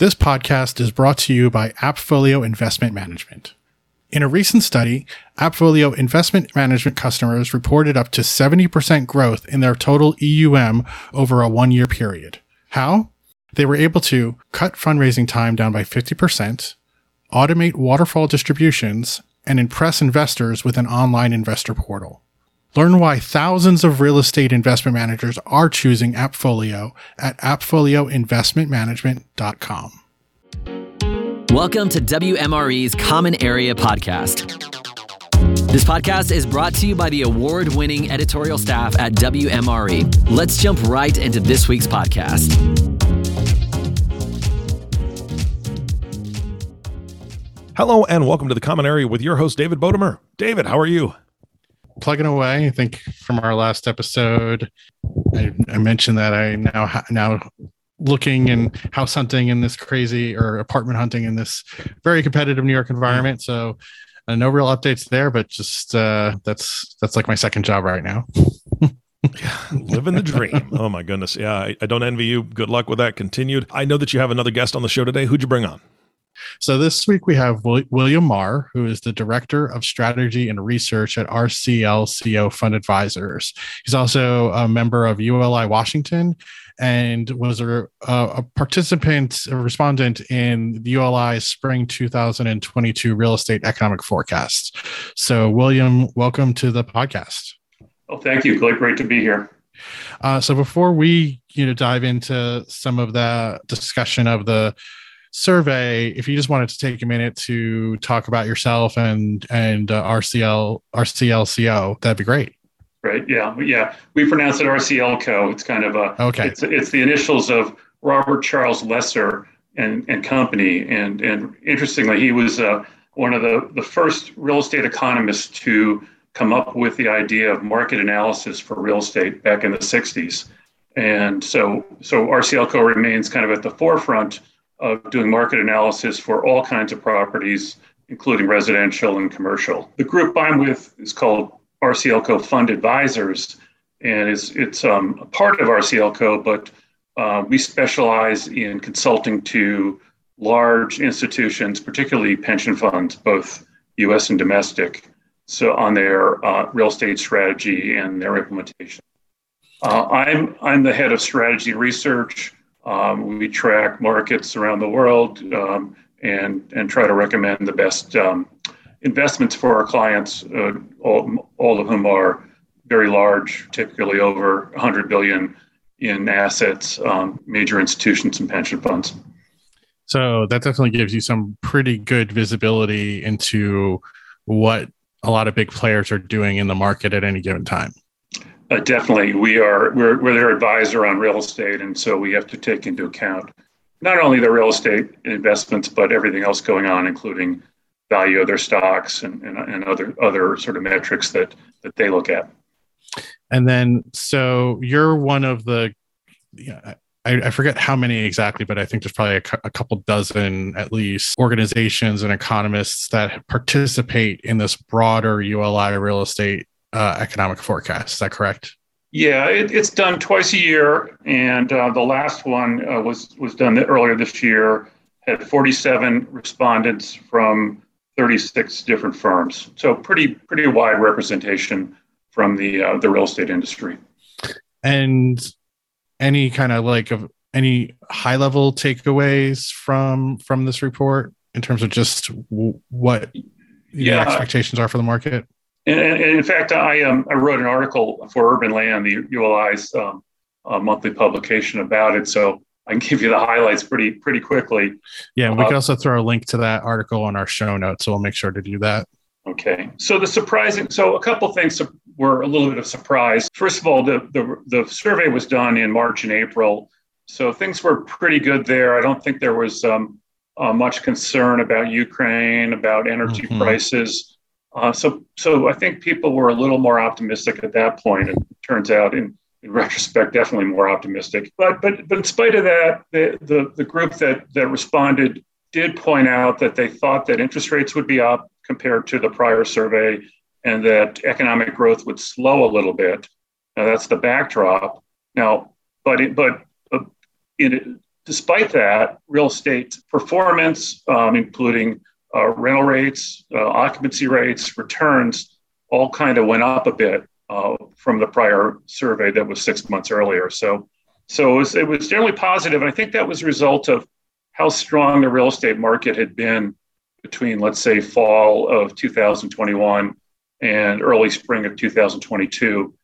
This podcast is brought to you by Appfolio Investment Management. In a recent study, Appfolio Investment Management customers reported up to 70% growth in their total AUM over a one year period. How? They were able to cut fundraising time down by 50%, automate waterfall distributions, and impress investors with an online investor portal. Learn why thousands of real estate investment managers are choosing Appfolio at appfolioinvestmentmanagement.com. Welcome to WMRE's Common Area Podcast. This podcast is brought to you by the award winning editorial staff at WMRE. Let's jump right into this week's podcast. Hello and welcome to the Common Area with your host, David Bodamer. David, how are you? Plugging away. I think from our last episode, I, I mentioned that I now now looking and house hunting in this crazy or apartment hunting in this very competitive New York environment. So uh, no real updates there, but just uh, that's that's like my second job right now. living the dream. Oh my goodness. Yeah, I, I don't envy you. Good luck with that. Continued. I know that you have another guest on the show today. Who'd you bring on? So this week we have William Maher, who is the director of strategy and research at RCLCO Fund Advisors. He's also a member of ULI Washington and was a, a participant, a respondent in the ULI's spring 2022 real estate economic forecast. So, William, welcome to the podcast. Oh, thank you. Great, great to be here. Uh, so, before we you know dive into some of the discussion of the survey, if you just wanted to take a minute to talk about yourself and and uh, RCL RCLCO, that'd be great. Right. Yeah. Yeah. We pronounce it RCLCO. It's kind of a okay. It's it's the initials of Robert Charles Lesser and and company. And and interestingly, he was uh, one of the the first real estate economists to come up with the idea of market analysis for real estate back in the 60s. And so so RCLCO remains kind of at the forefront of doing market analysis for all kinds of properties, including residential and commercial. The group I'm with is called RCLCO Fund Advisors, and it's, it's um, a part of RCLCO, but uh, we specialize in consulting to large institutions, particularly pension funds, both US and domestic, so on their uh, real estate strategy and their implementation. Uh, I'm, I'm the head of strategy research um, we track markets around the world um, and, and try to recommend the best um, investments for our clients, uh, all, all of whom are very large, typically over 100 billion in assets, um, major institutions and pension funds. So that definitely gives you some pretty good visibility into what a lot of big players are doing in the market at any given time. Uh, definitely, we are we're, we're their advisor on real estate, and so we have to take into account not only the real estate investments, but everything else going on, including value of their stocks and, and, and other other sort of metrics that that they look at. And then, so you're one of the, I, I forget how many exactly, but I think there's probably a, a, couple dozen at least organizations and economists that participate in this broader ULI real estate uh, economic forecast. Is that correct? Yeah, it, it's done twice a year, and uh, the last one uh, was was done earlier this year. Had 47 respondents from 36 different firms, so pretty pretty wide representation from the uh, the real estate industry. And any kind of like of any high level takeaways from from this report in terms of just w- what yeah. expectations are for the market? And, and in fact, I um, I wrote an article for Urban Land, the ULI's um, uh, monthly publication about it. So I can give you the highlights pretty pretty quickly. Yeah, and we uh, can also throw a link to that article on our show notes, so we'll make sure to do that. Okay. So the surprising, so a couple things were a little bit of surprise. First of all, the the the survey was done in March and April, so things were pretty good there. I don't think there was um, uh, much concern about Ukraine, about energy mm-hmm. prices. Uh, so, so I think people were a little more optimistic at that point, and turns out, in, in retrospect, definitely more optimistic. But, but, but in spite of that, the, the, the group that that responded did point out that they thought that interest rates would be up compared to the prior survey, and that economic growth would slow a little bit. Now, that's the backdrop. Now, but it, but uh, in, despite that, real estate performance, um, including uh, rental rates, uh, occupancy rates, returns, all kind of went up a bit uh, from the prior survey that was six months earlier. So, so it was, it was generally positive, and I think that was a result of how strong the real estate market had been between, let's say, fall of 2021 and early spring of 2022.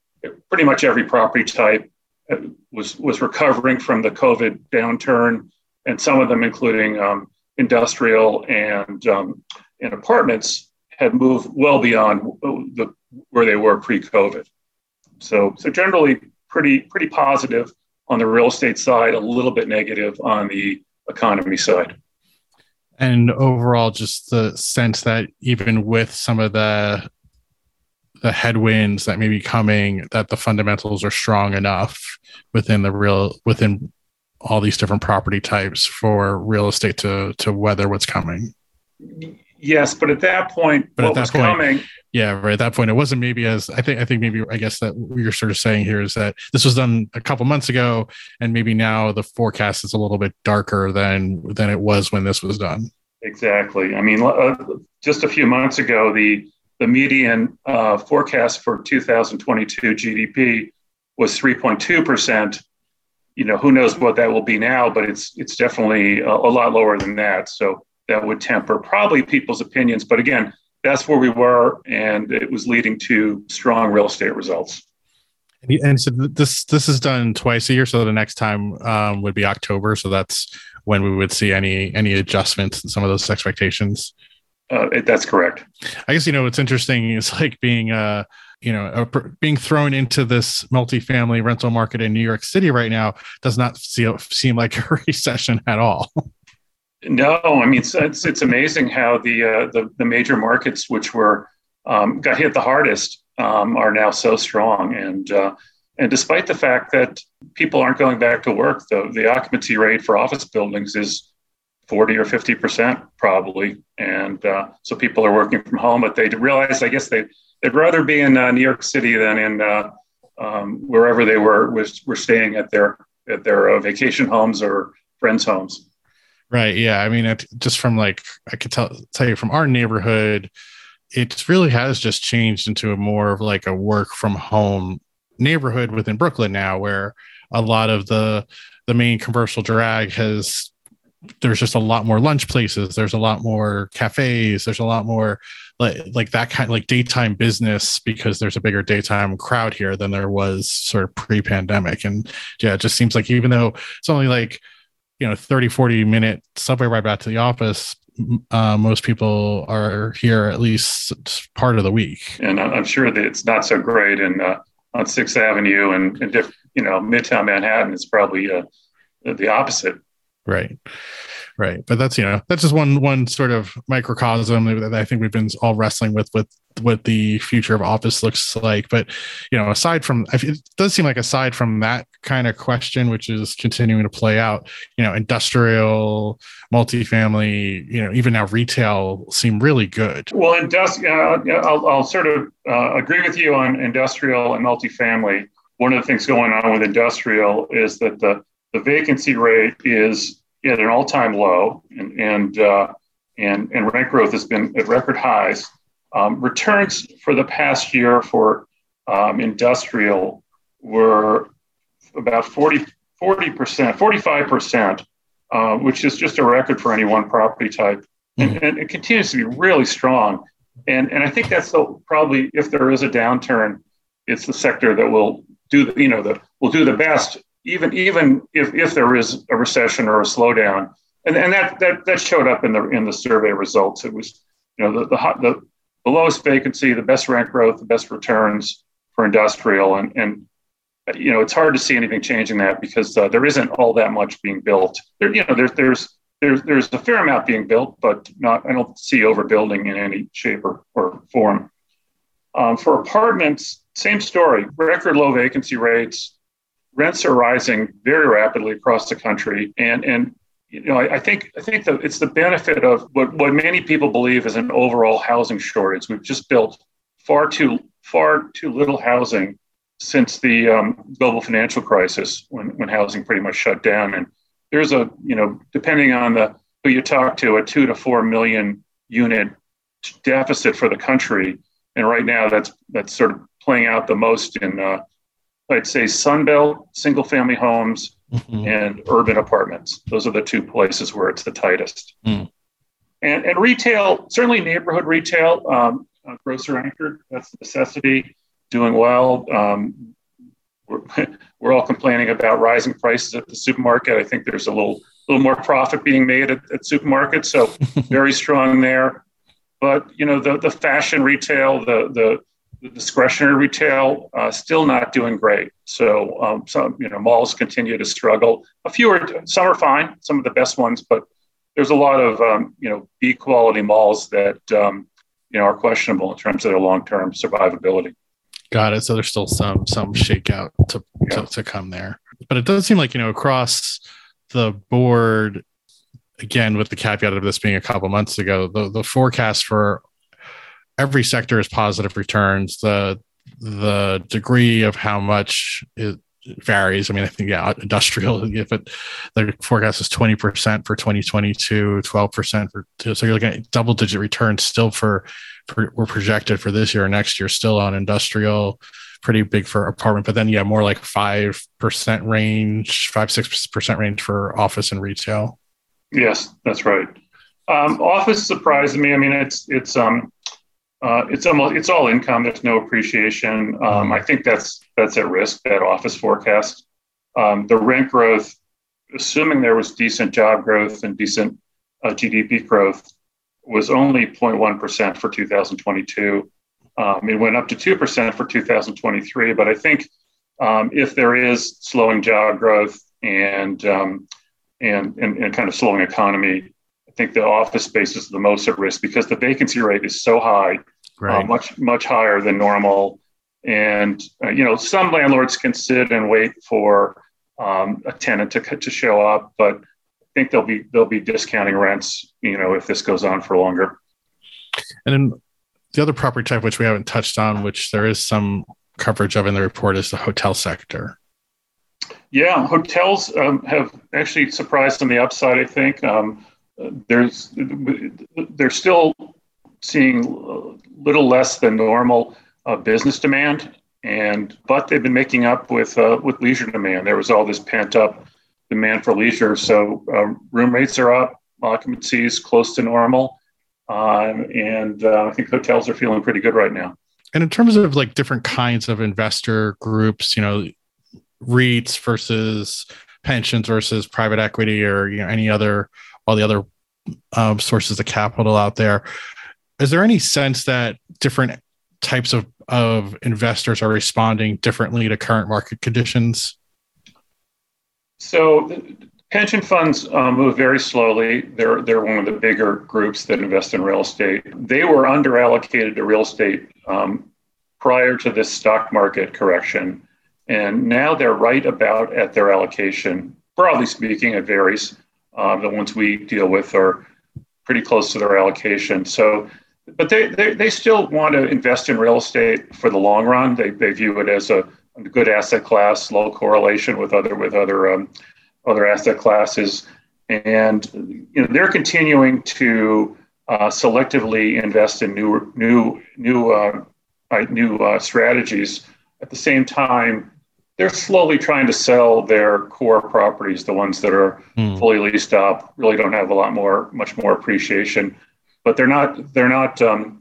Pretty much every property type uh, was was recovering from the COVID downturn, and some of them, including um, industrial and um, and apartments, had moved well beyond the where they were pre-COVID. So so generally pretty pretty positive on the real estate side, a little bit negative on the economy side. And overall, just the sense that even with some of the the headwinds that may be coming, that the fundamentals are strong enough within the real within all these different property types for real estate to to weather what's coming. Yes, but at that point, but what that was point, coming. Yeah, right. At that point, it wasn't maybe as I think. I think maybe I guess that what you're sort of saying here is that this was done a couple months ago, and maybe now the forecast is a little bit darker than than it was when this was done. Exactly. I mean, uh, just a few months ago, the the median uh, forecast for 2022 GDP was 3.2 percent. You know, who knows what that will be now, but it's it's definitely a, a lot lower than that. So that would temper probably people's opinions. But again, that's where we were, and it was leading to strong real estate results. And so this this is done twice a year. So the next time um, would be October. So that's when we would see any any adjustments in some of those expectations. Uh, that's correct. I guess you know what's interesting is like being uh you know a, being thrown into this multifamily rental market in New York City right now does not see, seem like a recession at all. No, I mean it's it's, it's amazing how the, uh, the the major markets which were um, got hit the hardest um, are now so strong, and uh, and despite the fact that people aren't going back to work, the the occupancy rate for office buildings is 40 or 50 percent probably, and uh, so people are working from home, but they realize I guess they they'd rather be in uh, New York City than in uh, um, wherever they were was were staying at their at their uh, vacation homes or friends' homes. Right. Yeah. I mean, it, just from like I could tell tell you from our neighborhood, it really has just changed into a more of like a work from home neighborhood within Brooklyn now, where a lot of the the main commercial drag has there's just a lot more lunch places. There's a lot more cafes. There's a lot more like like that kind of like daytime business because there's a bigger daytime crowd here than there was sort of pre-pandemic. And yeah it just seems like even though it's only like you know 30 40 minute subway ride back to the office uh, most people are here at least part of the week. And i'm sure that it's not so great in uh, on sixth avenue and, and diff, you know midtown manhattan is probably uh, the opposite right. Right. But that's you know that's just one one sort of microcosm that i think we've been all wrestling with with what the future of office looks like. But you know aside from it does seem like aside from that kind of question which is continuing to play out you know industrial multifamily you know even now retail seem really good. Well industrial uh, I'll, I'll, sort of uh, agree with you on industrial and multifamily. One of the things going on with industrial is that the, the vacancy rate is at an all-time low and and uh, and, and rent growth has been at record highs um, returns for the past year for um, industrial were about 40, 40%, 45%, uh, which is just a record for any one property type. Mm-hmm. And, and, it continues to be really strong. And, and I think that's the, probably, if there is a downturn, it's the sector that will do the, you know, the, will do the best, even, even if, if there is a recession or a slowdown. And, and that, that, that showed up in the, in the survey results. It was, you know, the, the, the the lowest vacancy, the best rent growth, the best returns for industrial. And, and you know, it's hard to see anything changing that because uh, there isn't all that much being built. There, you know, there's there's there's there's a fair amount being built, but not I don't see overbuilding in any shape or, or form. Um, for apartments, same story. Record low vacancy rates. Rents are rising very rapidly across the country, and and you know, I, I, think I think that it's the benefit of what, what many people believe is an overall housing shortage. We've just built far too far too little housing since the um, global financial crisis, when when housing pretty much shut down, and there's a you know depending on the who you talk to, a two to four million unit deficit for the country, and right now that's that's sort of playing out the most in uh, I'd say Sunbelt single family homes mm-hmm. and urban apartments. Those are the two places where it's the tightest. Mm. And, and retail, certainly neighborhood retail, um, uh, grocer anchored, that's a necessity, doing well. Um, we're, we're all complaining about rising prices at the supermarket. I think there's a little little more profit being made at, at supermarkets, so very strong there. But you know the the fashion retail, the the, the discretionary retail, uh, still not doing great. So um, some you know malls continue to struggle. A few are some are fine, some of the best ones, but there's a lot of um, you know B quality malls that um, you know are questionable in terms of their long term survivability. Got it. So there's still some some shakeout to, yeah. to to come there, but it does seem like you know across the board again with the caveat of this being a couple months ago the, the forecast for every sector is positive returns the the degree of how much it varies i mean i think yeah industrial if it the forecast is 20% for 2022 12% for so you're looking at double digit returns still for, for we're projected for this year or next year still on industrial pretty big for apartment, but then yeah, more like five percent range, five six percent range for office and retail. Yes, that's right. Um, office surprised me. I mean, it's it's um uh, it's almost it's all income. There's no appreciation. Um. I think that's that's at risk. That office forecast. Um, the rent growth, assuming there was decent job growth and decent uh, GDP growth, was only 0.1 percent for 2022. Um, it went up to 2% for 2023. But I think um, if there is slowing job growth and, um, and, and, and, kind of slowing economy, think the office space is the most at risk because the vacancy rate is so high, uh, right. uh, much, much higher than normal. And, uh, you know, some landlords can sit and wait for um, a tenant to, to show up, but I think they'll be, they'll be discounting rents, you know, if this goes on for longer. And then the other property type, which we haven't touched on, which there is some coverage of in the report, is the hotel sector. Yeah, hotels um, have actually surprised on the upside. I think um, there's they're still seeing little less than normal uh, business demand, and but they've been making up with uh, with leisure demand. There was all this pent up demand for leisure, so uh, room rates are up, occupancy is close to normal. Um, and uh, I think hotels are feeling pretty good right now. And in terms of like different kinds of investor groups, you know, REITs versus pensions versus private equity or you know any other all the other um, sources of capital out there, is there any sense that different types of of investors are responding differently to current market conditions? So Pension funds um, move very slowly. They're, they're one of the bigger groups that invest in real estate. They were underallocated to real estate um, prior to this stock market correction. And now they're right about at their allocation. Broadly speaking, it varies. Um, the ones we deal with are pretty close to their allocation. So, but they, they, they still want to invest in real estate for the long run. They, they view it as a, a good asset class, low correlation with other with other um, other asset classes, and you know they're continuing to uh, selectively invest in new new new uh, new uh, strategies. At the same time, they're slowly trying to sell their core properties, the ones that are mm. fully leased up, really don't have a lot more, much more appreciation. But they're not they're not um,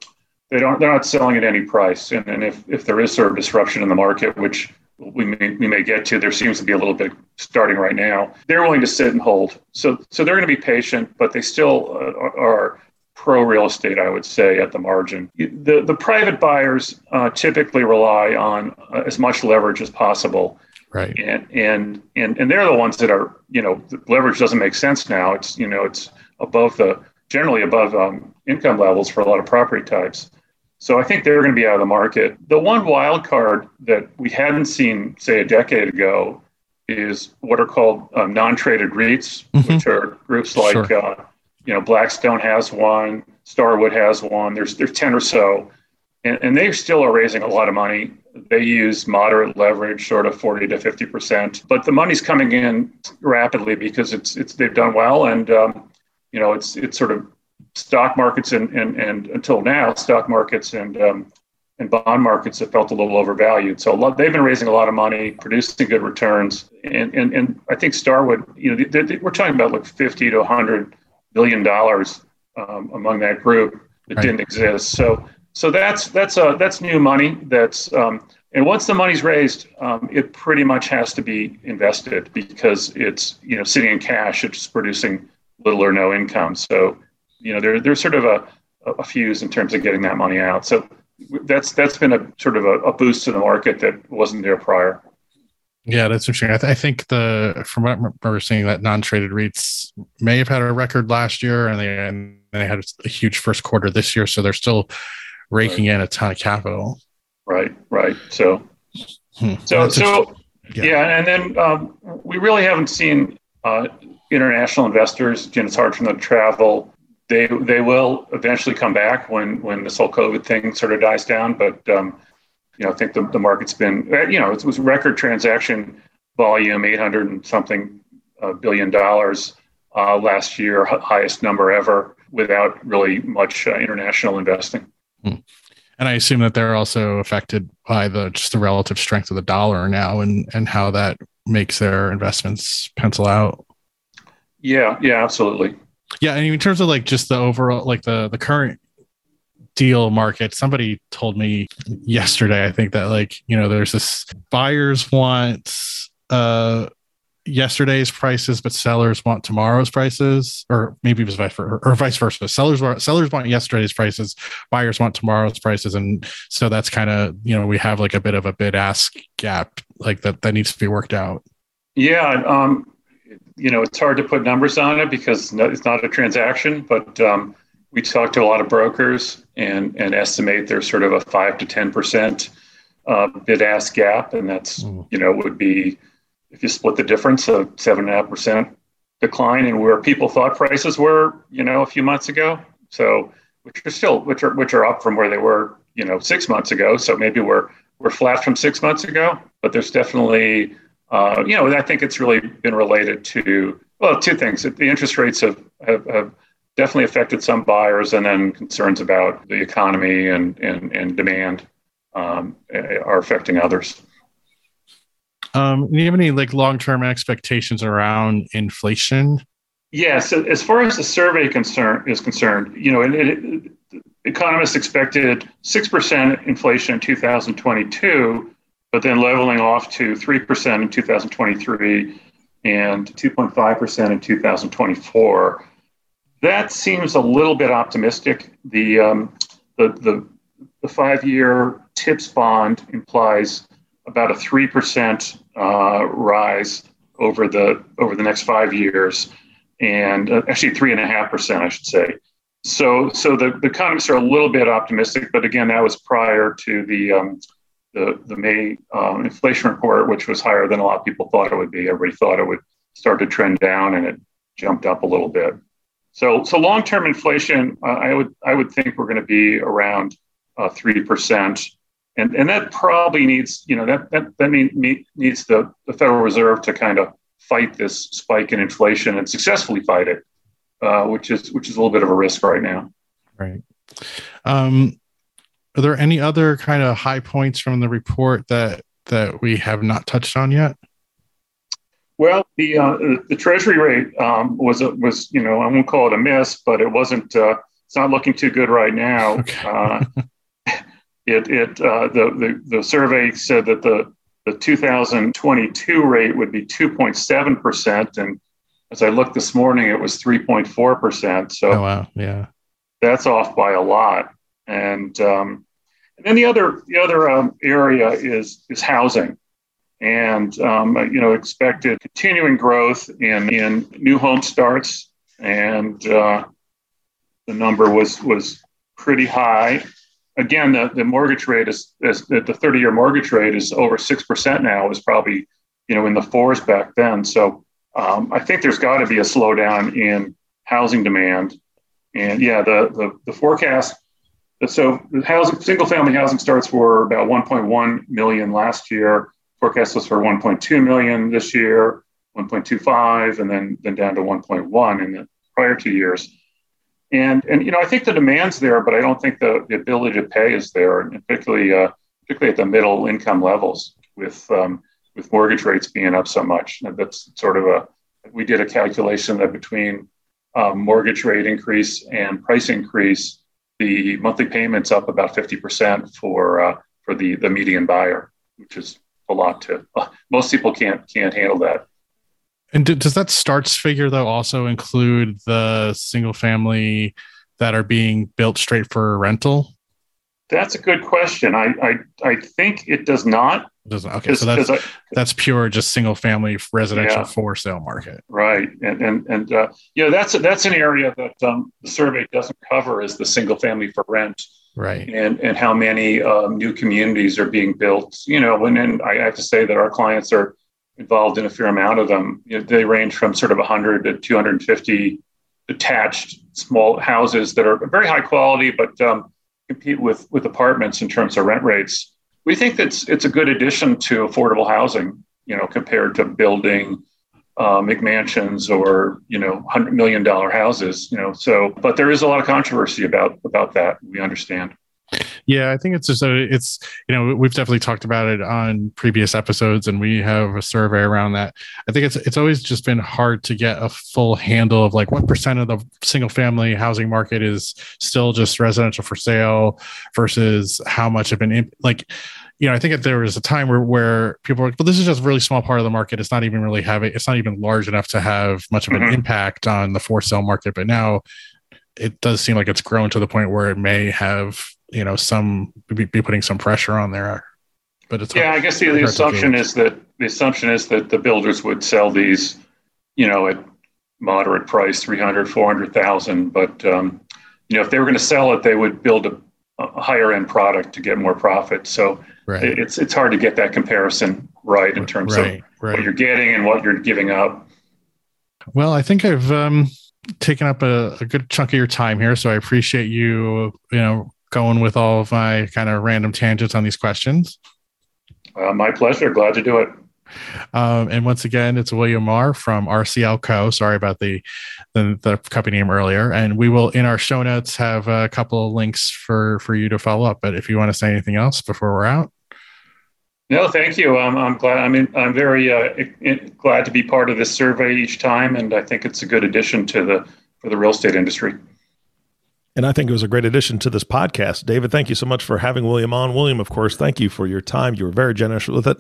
they don't they're not selling at any price. And, and if if there is sort of disruption in the market, which we may, we may get to. There seems to be a little bit starting right now. They're willing to sit and hold. So, so they're going to be patient, but they still uh, are pro real estate, I would say, at the margin. The, the private buyers uh, typically rely on uh, as much leverage as possible. Right. And, and, and, and they're the ones that are, you know, leverage doesn't make sense now. It's, you know, it's above the, generally above um, income levels for a lot of property types. So I think they're going to be out of the market. The one wild card that we hadn't seen, say, a decade ago, is what are called um, non-traded REITs, mm-hmm. which are groups like, sure. uh, you know, Blackstone has one, Starwood has one. There's there's ten or so, and, and they still are raising a lot of money. They use moderate leverage, sort of 40 to 50 percent. But the money's coming in rapidly because it's it's they've done well, and um, you know it's it's sort of stock markets and and, and until now stock markets and um, and bond markets have felt a little overvalued. So lot, they've been raising a lot of money, producing good returns, and and, and I think Starwood, you know, they, they, we're talking about like 50 to 100 billion dollars um, among that group that right. didn't exist. So so that's that's uh, that's new money. That's um, and once the money's raised, um, it pretty much has to be invested because it's you know sitting in cash. It's producing little or no income. So you know there, there's sort of a, a fuse in terms of getting that money out. So that's that's been a sort of a, a boost to the market that wasn't there prior. Yeah, that's interesting. I, th- I, think the from what I remember seeing that non-traded REITs may have had a record last year, and they and they had a huge first quarter this year, so they're still raking right. in a ton of capital. Right, right. So, hmm. so so yeah. yeah. and then um, we really haven't seen uh, international investors. Know, it's hard for them to travel. They they will eventually come back when when this whole COVID thing sort of dies down, but. Um, you know, I think the, the market's been, uh, you know, it was record transaction volume, 800 and something uh, billion dollars uh, last year, highest number ever without really much uh, international investing. Hmm. And I assume that they're also affected by the just the relative strength of the dollar now and and how that makes their investments pencil out. Yeah, yeah, absolutely. Yeah, and in terms of like just the overall like the the current deal market. Somebody told me yesterday, I think that like, you know, there's this buyers want uh yesterday's prices, but sellers want tomorrow's prices, or maybe it was vice versa, or vice versa. Sellers want sellers want yesterday's prices, buyers want tomorrow's prices, and so that's kind of you know we have like a bit of a bid ask gap like that that needs to be worked out. Yeah, um, you know it's hard to put numbers on it because it's not a transaction, but um, we talk to a lot of brokers and and estimate there's sort of a five to ten percent uh, bid ask gap, and that's mm. you know would be if you split the difference of seven and a half percent decline and where people thought prices were you know a few months ago. So which are still which are which are up from where they were you know six months ago. So maybe we're we're flat from six months ago, but there's definitely uh, you know I think it's really been related to well two things. The interest rates have, have, have definitely affected some buyers, and then concerns about the economy and and, and demand um, are affecting others. Um, do you have any like long term expectations around inflation? Yes, as far as the survey concern is concerned, you know, it, it, economists expected six percent inflation in 2022, but then leveling off to three percent in 2023 and 2.5 percent in 2024. That seems a little bit optimistic. The um, the the, the five year TIPS bond implies about a three percent uh, rise over the over the next five years, and uh, actually three and a half percent, I should say. So so the, the economists are a little bit optimistic, but again, that was prior to the um, the the May um, inflation report, which was higher than a lot of people thought it would be. Everybody thought it would start to trend down, and it jumped up a little bit. So, so long-term inflation, uh, I would I would think we're going to be around uh, three uh, percent, and and that probably needs you know that that that need, needs the, the Federal Reserve to kind of fight this spike in inflation and successfully fight it, uh, which is which is a little bit of a risk right now. Right. Um, are there any other kind of high points from the report that that we have not touched on yet? Well, the uh, the Treasury rate um, was was you know I won't call it a miss, but it wasn't. Uh, it's not looking too good right now. Okay. uh, it it uh, the, the the survey said that the the 2022 rate would be 2.7 percent, and as I looked this morning, it was 3.4 percent. So oh, wow, yeah, that's off by a lot. And um, and then the other the other um, area is is housing and um, you know expected continuing growth in in new home starts, and uh, the number was was pretty high. Again, the, the mortgage rate is, is the 30 year mortgage rate is over six percent now. It was probably you know in the fours back then. So um, I think there's got to be a slowdown in housing demand. And yeah, the the, the forecast so housing, single family housing starts were about 1.1 million last year. Forecast was for 1.2 million this year, 1.25, and then then down to 1.1 in the prior two years. And and you know I think the demand's there, but I don't think the, the ability to pay is there, and particularly uh, particularly at the middle income levels with um, with mortgage rates being up so much. And that's sort of a we did a calculation that between um, mortgage rate increase and price increase, the monthly payments up about 50% for uh, for the the median buyer, which is a lot to most people can't can't handle that. And do, does that starts figure though also include the single family that are being built straight for rental? That's a good question. I I, I think it does not. Doesn't okay. So that's I, that's pure just single family residential yeah, for sale market. Right, and and and uh, yeah, that's that's an area that um, the survey doesn't cover is the single family for rent. Right, and and how many um, new communities are being built. You know, and, and I have to say that our clients are involved in a fair amount of them. You know, they range from sort of 100 to 250 detached small houses that are very high quality, but um, compete with with apartments in terms of rent rates. We think that's it's a good addition to affordable housing. You know, compared to building uh, McMansions or you know hundred million dollar houses. You know, so but there is a lot of controversy about about that. We understand. Yeah, I think it's just a, it's you know we've definitely talked about it on previous episodes, and we have a survey around that. I think it's it's always just been hard to get a full handle of like what percent of the single family housing market is still just residential for sale versus how much of an like you know, I think there was a time where, where people were, but this is just a really small part of the market. It's not even really having, it's not even large enough to have much of an mm-hmm. impact on the for sale market. But now it does seem like it's grown to the point where it may have you know some be, be putting some pressure on there but it's yeah hard, i guess the, the assumption is that the assumption is that the builders would sell these you know at moderate price 300 400000 but um, you know if they were going to sell it they would build a, a higher end product to get more profit so right. it's it's hard to get that comparison right in terms right, of right. what you're getting and what you're giving up well i think i've um taken up a, a, good chunk of your time here so i appreciate you you know going with all of my kind of random tangents on these questions. Uh, my pleasure. Glad to do it. Um, and once again, it's William Maher from RCL Co. Sorry about the, the, the company name earlier. And we will in our show notes have a couple of links for for you to follow up. But if you want to say anything else before we're out. No, thank you. Um, I'm glad. I mean, I'm very uh, glad to be part of this survey each time, and I think it's a good addition to the for the real estate industry. And I think it was a great addition to this podcast. David, thank you so much for having William on. William, of course, thank you for your time. You were very generous with it.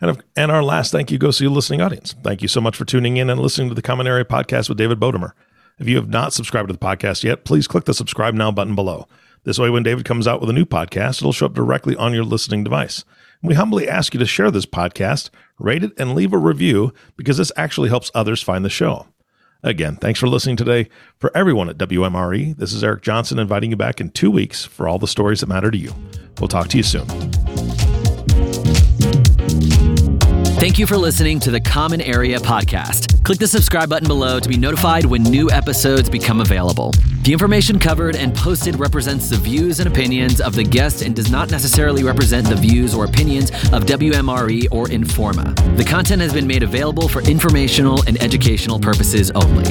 And, and our last thank you goes to the listening audience. Thank you so much for tuning in and listening to the Common Area Podcast with David Bodamer. If you have not subscribed to the podcast yet, please click the subscribe now button below. This way, when David comes out with a new podcast, it'll show up directly on your listening device. We humbly ask you to share this podcast, rate it, and leave a review because this actually helps others find the show. Again, thanks for listening today. For everyone at WMRE, this is Eric Johnson inviting you back in two weeks for all the stories that matter to you. We'll talk to you soon. Thank you for listening to the Common Area Podcast. Click the subscribe button below to be notified when new episodes become available. The information covered and posted represents the views and opinions of the guest and does not necessarily represent the views or opinions of WMRE or Informa. The content has been made available for informational and educational purposes only.